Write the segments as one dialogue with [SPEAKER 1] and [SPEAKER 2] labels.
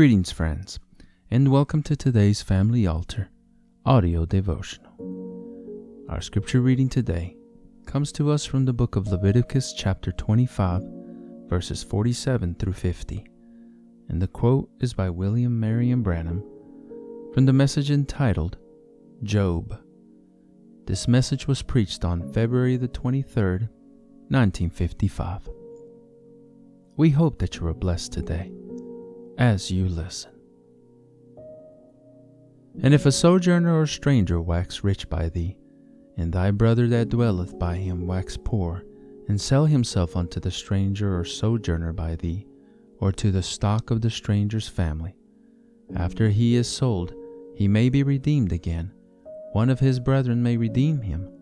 [SPEAKER 1] Greetings, friends, and welcome to today's Family Altar audio devotional. Our scripture reading today comes to us from the book of Leviticus, chapter 25, verses 47 through 50, and the quote is by William Marion Branham from the message entitled Job. This message was preached on February the 23rd, 1955. We hope that you are blessed today as you listen. And if a sojourner or stranger wax rich by thee, and thy brother that dwelleth by him wax poor, and sell himself unto the stranger or sojourner by thee, or to the stock of the stranger's family, after he is sold, he may be redeemed again. One of his brethren may redeem him,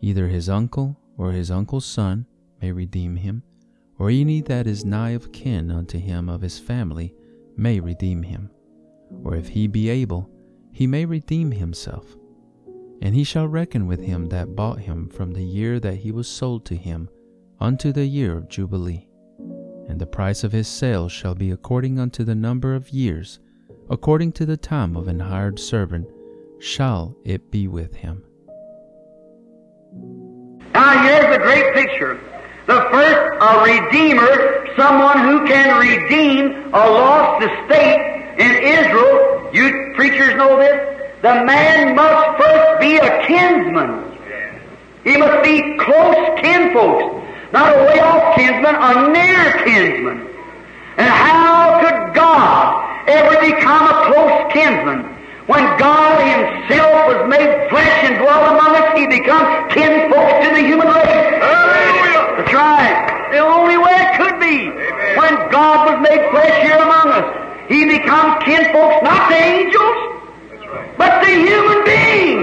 [SPEAKER 1] either his uncle or his uncle's son may redeem him, or any that is nigh of kin unto him of his family may redeem him. Or if he be able, he may redeem himself. And he shall reckon with him that bought him from the year that he was sold to him unto the year of Jubilee. And the price of his sale shall be according unto the number of years, according to the time of an hired servant, shall it be with him.
[SPEAKER 2] Now here's a great picture. The first, a redeemer, someone who can redeem a lost estate in Israel. You preachers know this. The man must first be a kinsman. He must be close kinfolks. Not a way off kinsman, a near kinsman. And how could God ever become a close kinsman? When God Himself was made flesh and dwelt among us, He became kinfolks to the human race. Hallelujah. That's right. The only way
[SPEAKER 3] Amen.
[SPEAKER 2] When God was made flesh here among us, He became kinfolks not to angels,
[SPEAKER 3] right.
[SPEAKER 2] but to human beings.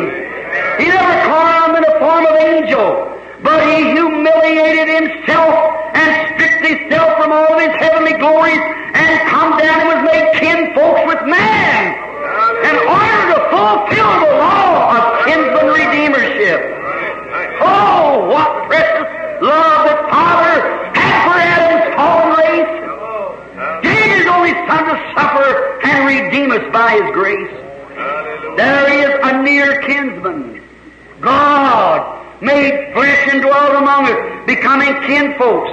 [SPEAKER 2] Suffer and redeem us by His grace. There is a near kinsman. God made flesh and dwelt among us, becoming kinfolks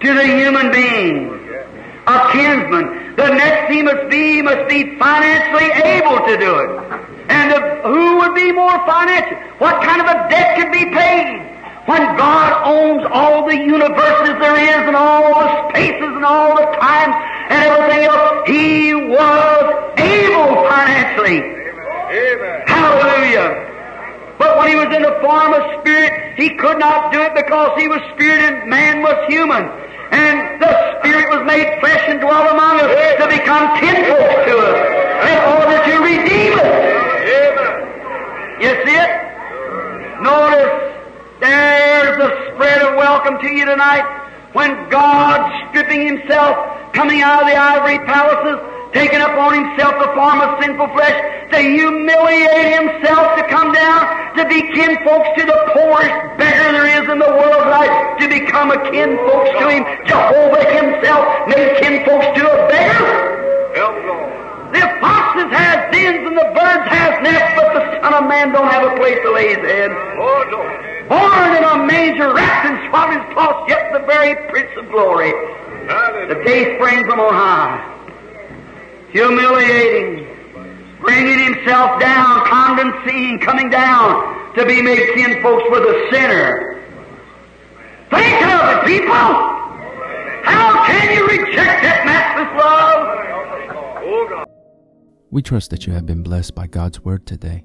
[SPEAKER 2] to the human being. A kinsman. The next he must be, he must be financially able to do it. And the, who would be more financial? What kind of a debt could be paid? When God owns all the universes there is and all the spaces and all the times and everything else, He was able financially.
[SPEAKER 3] Amen.
[SPEAKER 2] Hallelujah. But when he was in the form of spirit, he could not do it because he was spirit and man was human. And the spirit was made flesh and dwelt among us to become kinfolk to us in order to redeem us.
[SPEAKER 3] Amen.
[SPEAKER 2] You see it? Notice there's the spread of welcome to you tonight when God stripping himself, coming out of the ivory palaces, taking upon himself the form of sinful flesh, to humiliate himself, to come down, to be kinfolks to the poorest beggar there is in the world tonight, to become a kinfolks to him. Jehovah himself made kinfolks to a beggar.
[SPEAKER 3] Help God.
[SPEAKER 2] The foxes have dens and the birds have nests, but the Son of Man don't have a place to lay his head.
[SPEAKER 3] Oh, no.
[SPEAKER 2] Born in a manger, wrapped in swaddling cloths, yet the very Prince of Glory. The day springs from on high. Humiliating, bringing himself down, condescending, coming down to be made kinfolks with a sinner. Think of it, people! How can you reject that matchless love?
[SPEAKER 1] We trust that you have been blessed by God's Word today.